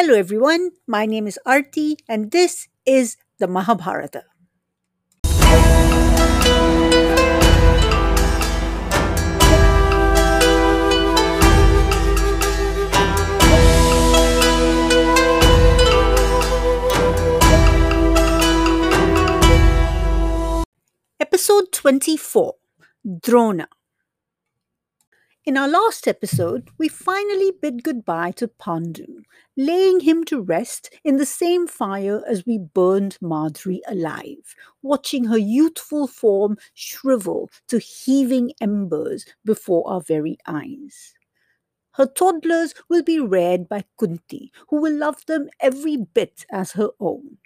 Hello everyone, my name is Arti and this is the Mahabharata. Episode 24 Drona in our last episode, we finally bid goodbye to Pandu, laying him to rest in the same fire as we burned Madri alive, watching her youthful form shrivel to heaving embers before our very eyes. Her toddlers will be reared by Kunti, who will love them every bit as her own.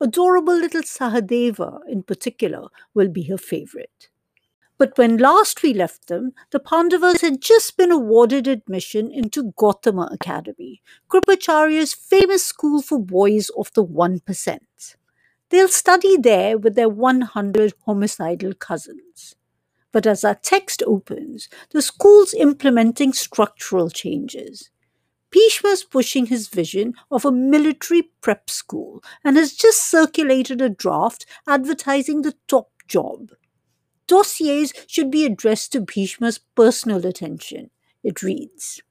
Adorable little Sahadeva, in particular, will be her favorite. But when last we left them, the Pandavas had just been awarded admission into Gautama Academy, Kripacharya's famous school for boys of the 1%. They'll study there with their 100 homicidal cousins. But as our text opens, the school's implementing structural changes. Bhishma's pushing his vision of a military prep school and has just circulated a draft advertising the top job dossiers should be addressed to Bhishma's personal attention. It reads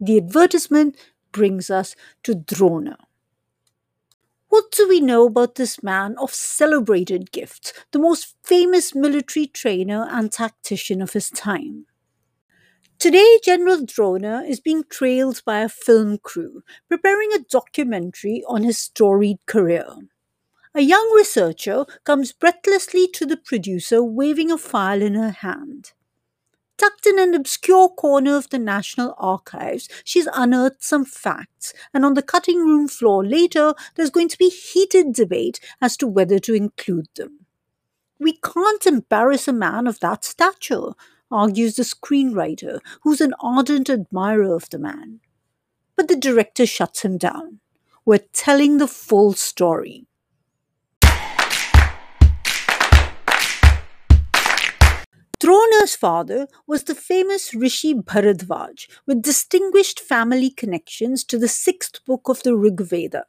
The advertisement brings us to Drona. What do we know about this man of celebrated gifts, the most famous military trainer and tactician of his time? Today, General Drona is being trailed by a film crew preparing a documentary on his storied career. A young researcher comes breathlessly to the producer, waving a file in her hand. Tucked in an obscure corner of the National Archives, she's unearthed some facts, and on the cutting room floor later, there's going to be heated debate as to whether to include them. We can't embarrass a man of that stature, argues the screenwriter, who's an ardent admirer of the man. But the director shuts him down. We're telling the full story. Drona's father was the famous Rishi Bharadwaj, with distinguished family connections to the sixth book of the Rig Veda.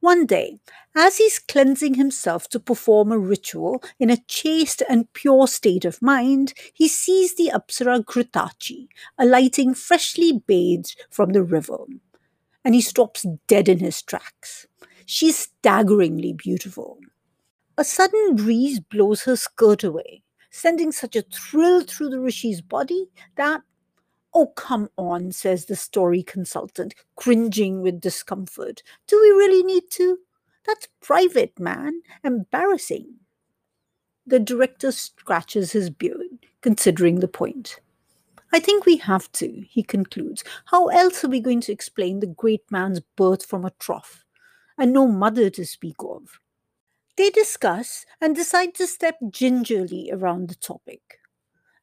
One day, as he's cleansing himself to perform a ritual in a chaste and pure state of mind, he sees the Apsara Ghritachi alighting freshly bathed from the river. And he stops dead in his tracks. She's staggeringly beautiful. A sudden breeze blows her skirt away, sending such a thrill through the Rishi's body that, oh, come on, says the story consultant, cringing with discomfort. Do we really need to? That's private, man. Embarrassing. The director scratches his beard, considering the point. I think we have to, he concludes. How else are we going to explain the great man's birth from a trough? And no mother to speak of. They discuss and decide to step gingerly around the topic.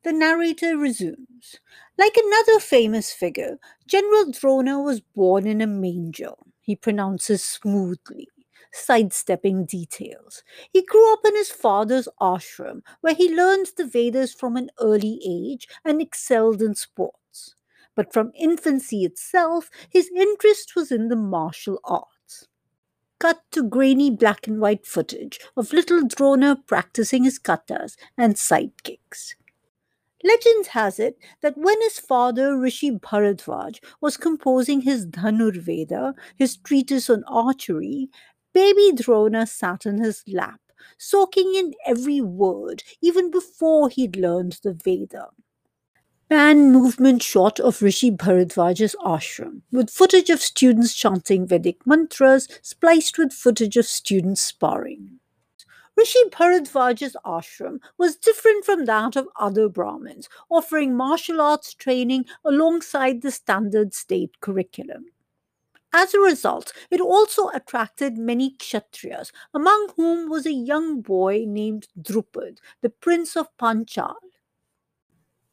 The narrator resumes. Like another famous figure, General Drona was born in a manger, he pronounces smoothly, sidestepping details. He grew up in his father's ashram, where he learned the Vedas from an early age and excelled in sports. But from infancy itself, his interest was in the martial arts cut to grainy black and white footage of little Drona practicing his katas and sidekicks. Legend has it that when his father Rishi Bharadwaj was composing his Dhanurveda, his treatise on archery, baby Drona sat in his lap, soaking in every word even before he'd learned the Veda pan movement shot of Rishi Bharadwaj's ashram, with footage of students chanting Vedic mantras spliced with footage of students sparring. Rishi Bharadwaj's ashram was different from that of other Brahmins, offering martial arts training alongside the standard state curriculum. As a result, it also attracted many Kshatriyas, among whom was a young boy named Drupad, the prince of Panchal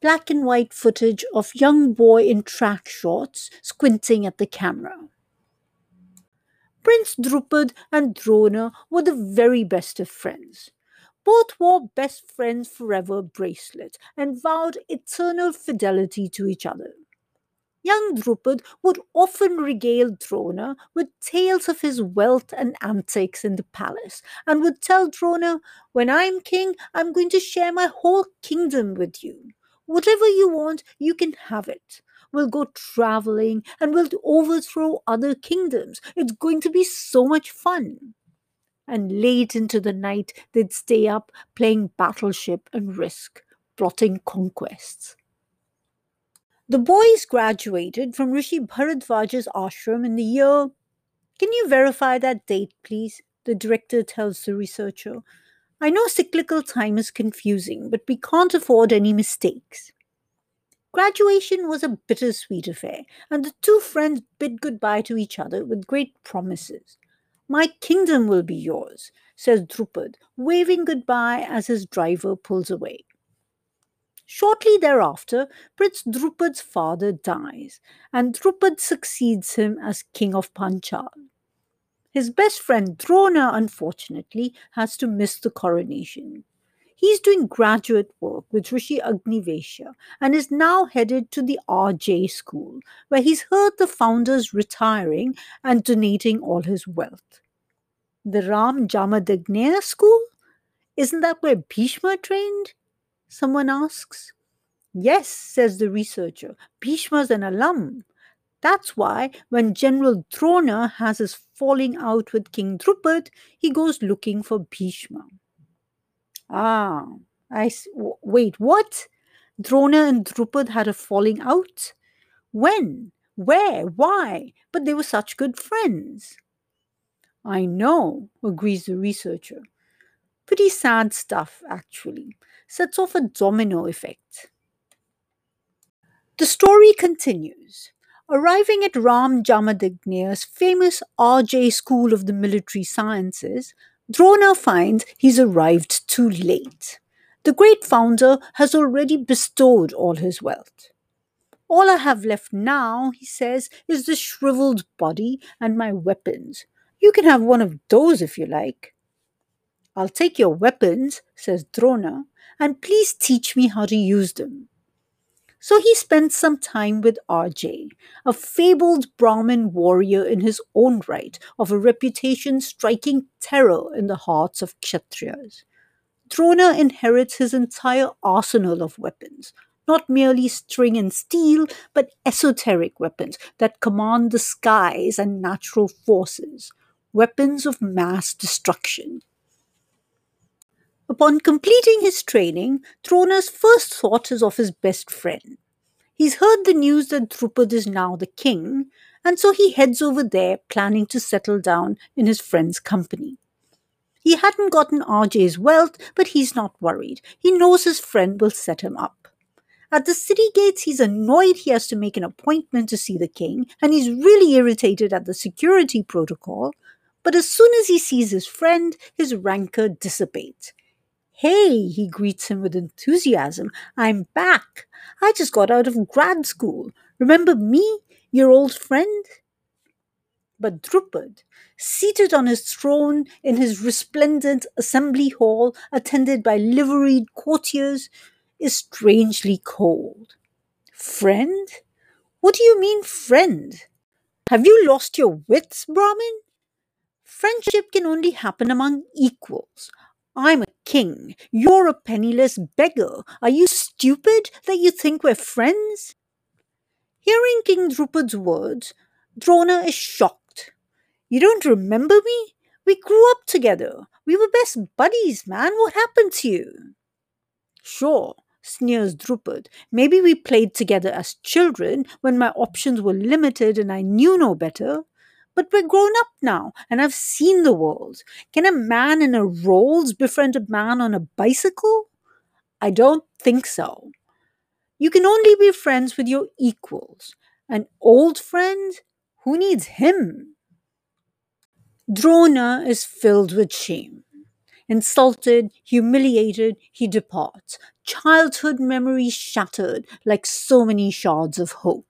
black and white footage of young boy in track shorts squinting at the camera. Prince Drupad and Drona were the very best of friends. Both wore best friends forever bracelets and vowed eternal fidelity to each other. Young Drupad would often regale Drona with tales of his wealth and antics in the palace, and would tell Drona, When I'm king, I'm going to share my whole kingdom with you. Whatever you want, you can have it. We'll go traveling and we'll overthrow other kingdoms. It's going to be so much fun. And late into the night, they'd stay up playing Battleship and Risk, plotting conquests. The boys graduated from Rishi Bharadwaj's ashram in the year. Can you verify that date, please? The director tells the researcher. I know cyclical time is confusing, but we can't afford any mistakes. Graduation was a bittersweet affair, and the two friends bid goodbye to each other with great promises. My kingdom will be yours, says Drupad, waving goodbye as his driver pulls away. Shortly thereafter, Prince Drupad's father dies, and Drupad succeeds him as king of Panchal. His best friend Drona, unfortunately, has to miss the coronation. He's doing graduate work with Rishi Agnivesha and is now headed to the RJ school, where he's heard the founders retiring and donating all his wealth. The Ram Jamadagnya school? Isn't that where Bhishma trained? Someone asks. Yes, says the researcher. Bhishma's an alum. That's why when General Drona has his falling out with King Drupad, he goes looking for Bhishma. Ah, I wait, what? Drona and Drupad had a falling out? When? Where? Why? But they were such good friends. I know, agrees the researcher. Pretty sad stuff, actually. Sets off a domino effect. The story continues. Arriving at Ram Jamadagnya's famous RJ School of the Military Sciences, Drona finds he's arrived too late. The great founder has already bestowed all his wealth. All I have left now, he says, is the shriveled body and my weapons. You can have one of those if you like. I'll take your weapons, says Drona, and please teach me how to use them. So he spent some time with RJ, a fabled Brahmin warrior in his own right, of a reputation striking terror in the hearts of Kshatriyas. Drona inherits his entire arsenal of weapons, not merely string and steel, but esoteric weapons that command the skies and natural forces, weapons of mass destruction. Upon completing his training, Drona's first thought is of his best friend. He's heard the news that Drupad is now the king, and so he heads over there planning to settle down in his friend's company. He hadn't gotten RJ's wealth, but he's not worried. He knows his friend will set him up. At the city gates, he's annoyed he has to make an appointment to see the king, and he's really irritated at the security protocol. But as soon as he sees his friend, his rancor dissipates. Hey, he greets him with enthusiasm. I'm back. I just got out of grad school. Remember me, your old friend? But Drupad, seated on his throne in his resplendent assembly hall, attended by liveried courtiers, is strangely cold. Friend? What do you mean, friend? Have you lost your wits, Brahmin? Friendship can only happen among equals. I'm a king. You're a penniless beggar. Are you stupid that you think we're friends? Hearing King Drupad's words, Drona is shocked. You don't remember me? We grew up together. We were best buddies, man. What happened to you? Sure, sneers Drupad. Maybe we played together as children when my options were limited and I knew no better. But we're grown up now, and I've seen the world. Can a man in a Rolls befriend a man on a bicycle? I don't think so. You can only be friends with your equals. An old friend? Who needs him? Drona is filled with shame. Insulted, humiliated, he departs, childhood memories shattered like so many shards of hope.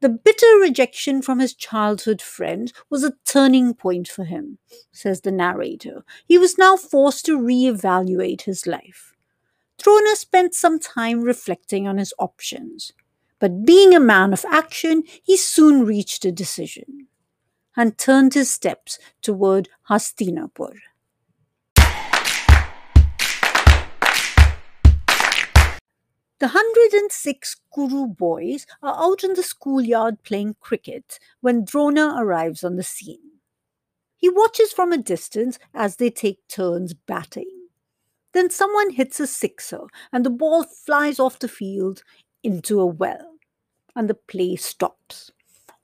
The bitter rejection from his childhood friend was a turning point for him, says the narrator. He was now forced to re-evaluate his life. Drona spent some time reflecting on his options. But being a man of action, he soon reached a decision and turned his steps toward Hastinapur. The 106 Kuru boys are out in the schoolyard playing cricket when Drona arrives on the scene. He watches from a distance as they take turns batting. Then someone hits a sixer and the ball flies off the field into a well, and the play stops.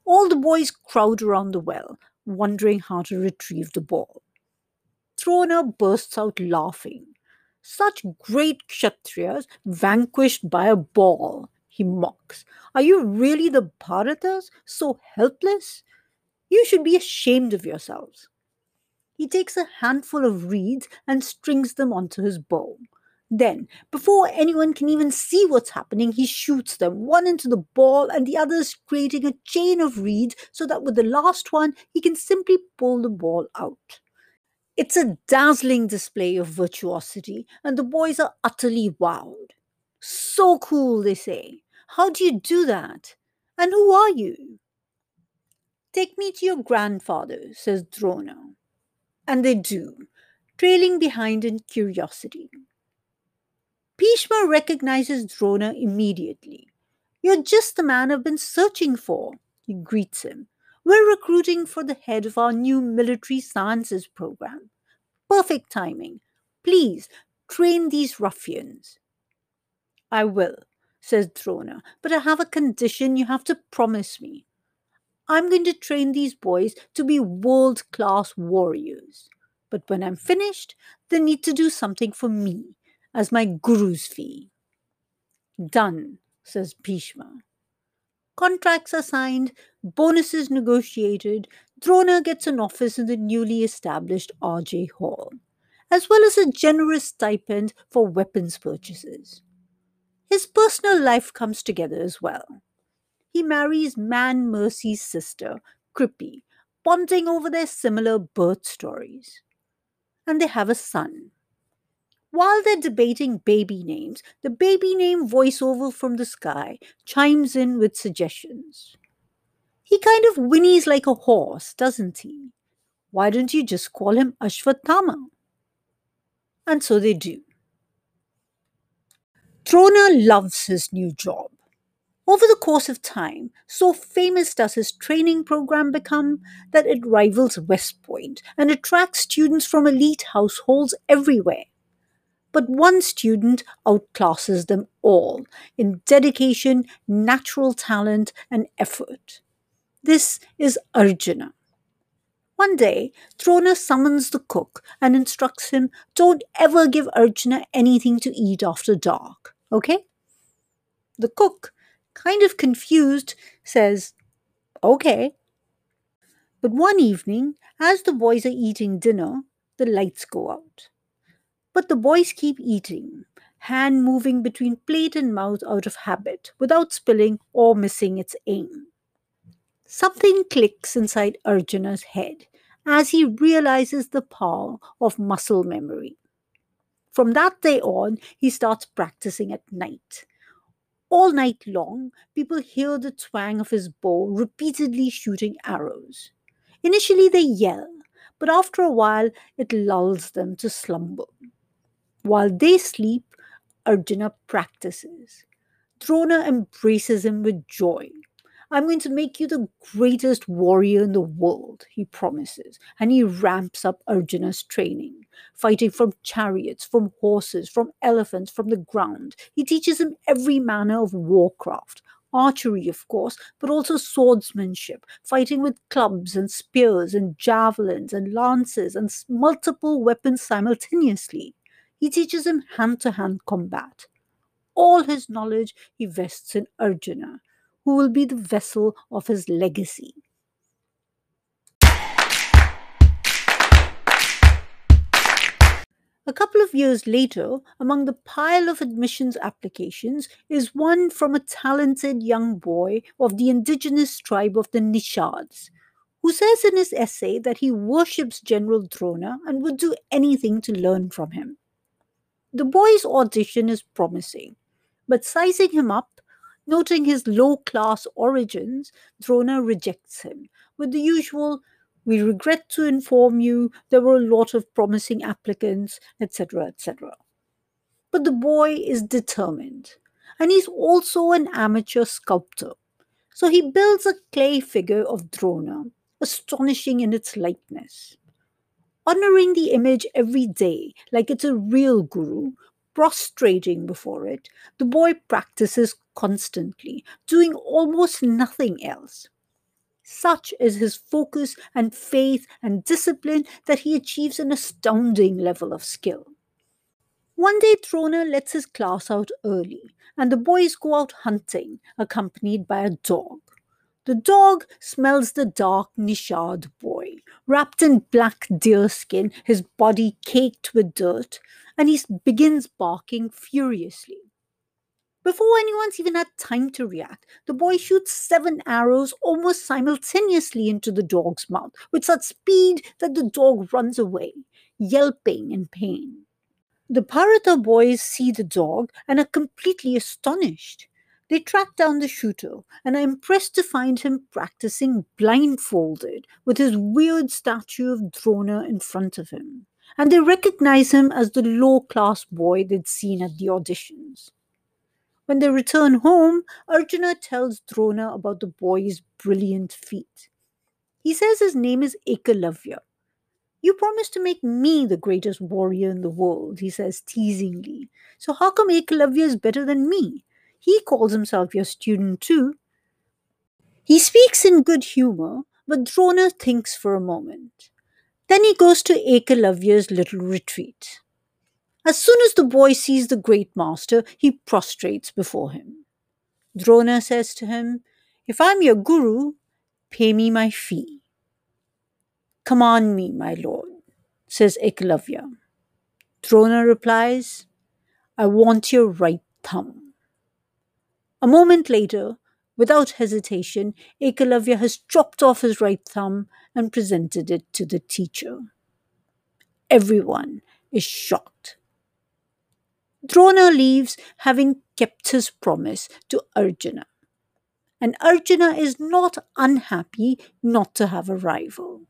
All the boys crowd around the well, wondering how to retrieve the ball. Drona bursts out laughing such great Kshatriyas vanquished by a ball, he mocks. Are you really the Bharatas, so helpless? You should be ashamed of yourselves. He takes a handful of reeds and strings them onto his bow. Then, before anyone can even see what's happening, he shoots them, one into the ball and the others, creating a chain of reeds so that with the last one, he can simply pull the ball out. It's a dazzling display of virtuosity, and the boys are utterly wowed. So cool, they say. How do you do that? And who are you? Take me to your grandfather, says Drona. And they do, trailing behind in curiosity. Bhishma recognizes Drona immediately. You're just the man I've been searching for, he greets him. We're recruiting for the head of our new military sciences program. Perfect timing. Please train these ruffians. I will, says Drona, but I have a condition you have to promise me. I'm going to train these boys to be world class warriors. But when I'm finished, they need to do something for me as my guru's fee. Done, says Bhishma. Contracts are signed, bonuses negotiated, Drona gets an office in the newly established RJ Hall, as well as a generous stipend for weapons purchases. His personal life comes together as well. He marries Man Mercy's sister, Krippy, bonding over their similar birth stories. And they have a son. While they're debating baby names, the baby name voiceover from the sky chimes in with suggestions. He kind of whinnies like a horse, doesn't he? Why don't you just call him Ashwatthama? And so they do. Drona loves his new job. Over the course of time, so famous does his training program become that it rivals West Point and attracts students from elite households everywhere but one student outclasses them all in dedication, natural talent, and effort. This is Arjuna. One day, Drona summons the cook and instructs him don't ever give Arjuna anything to eat after dark, okay? The cook, kind of confused, says, okay. But one evening, as the boys are eating dinner, the lights go out. But the boys keep eating, hand moving between plate and mouth out of habit, without spilling or missing its aim. Something clicks inside Arjuna's head as he realizes the power of muscle memory. From that day on, he starts practicing at night. All night long, people hear the twang of his bow repeatedly shooting arrows. Initially, they yell, but after a while, it lulls them to slumber. While they sleep, Arjuna practices. Drona embraces him with joy. I'm going to make you the greatest warrior in the world, he promises, and he ramps up Arjuna's training, fighting from chariots, from horses, from elephants, from the ground. He teaches him every manner of warcraft, archery, of course, but also swordsmanship, fighting with clubs and spears and javelins and lances and multiple weapons simultaneously. He teaches him hand to hand combat. All his knowledge he vests in Arjuna, who will be the vessel of his legacy. A couple of years later, among the pile of admissions applications is one from a talented young boy of the indigenous tribe of the Nishads, who says in his essay that he worships General Drona and would do anything to learn from him. The boy's audition is promising, but sizing him up, Noting his low class origins, Drona rejects him with the usual, We regret to inform you there were a lot of promising applicants, etc., etc. But the boy is determined, and he's also an amateur sculptor. So he builds a clay figure of Drona, astonishing in its lightness. Honoring the image every day like it's a real guru, prostrating before it, the boy practices constantly, doing almost nothing else. Such is his focus and faith and discipline that he achieves an astounding level of skill. One day, Drona lets his class out early, and the boys go out hunting, accompanied by a dog. The dog smells the dark Nishad boy, wrapped in black deerskin, his body caked with dirt, and he begins barking furiously. Before anyone's even had time to react, the boy shoots seven arrows almost simultaneously into the dog's mouth with such speed that the dog runs away, yelping in pain. The Bharata boys see the dog and are completely astonished. They track down the shooter and are impressed to find him practicing blindfolded with his weird statue of Drona in front of him. And they recognize him as the low class boy they'd seen at the auditions. When they return home, Arjuna tells Drona about the boy's brilliant feat. He says his name is Ekalavya. You promised to make me the greatest warrior in the world, he says teasingly. So how come Ekalavya is better than me? He calls himself your student too. He speaks in good humor, but Drona thinks for a moment. Then he goes to Ekalavya's little retreat. As soon as the boy sees the great master, he prostrates before him. Drona says to him, If I'm your guru, pay me my fee. Command me, my lord, says Ekalavya. Drona replies, I want your right thumb. A moment later, without hesitation, Ekalavya has chopped off his right thumb and presented it to the teacher. Everyone is shocked. Drona leaves having kept his promise to Arjuna. And Arjuna is not unhappy not to have a rival.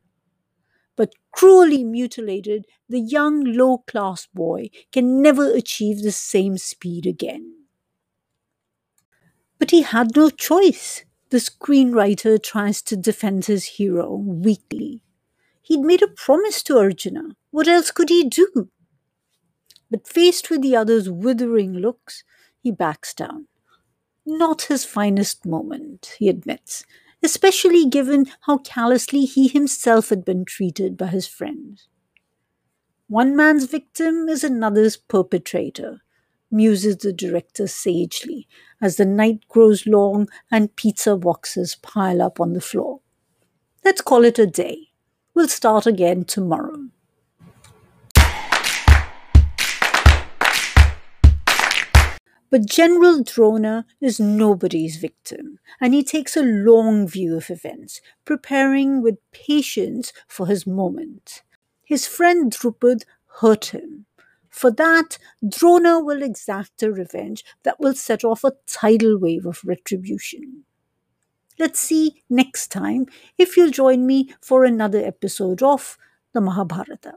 But cruelly mutilated, the young low class boy can never achieve the same speed again. But he had no choice. The screenwriter tries to defend his hero weakly. He'd made a promise to Arjuna. What else could he do? But faced with the other's withering looks, he backs down. Not his finest moment, he admits, especially given how callously he himself had been treated by his friends. One man's victim is another's perpetrator, muses the director sagely as the night grows long and pizza boxes pile up on the floor. Let's call it a day. We'll start again tomorrow. But General Drona is nobody's victim, and he takes a long view of events, preparing with patience for his moment. His friend Drupad hurt him. For that, Drona will exact a revenge that will set off a tidal wave of retribution. Let's see next time if you'll join me for another episode of the Mahabharata.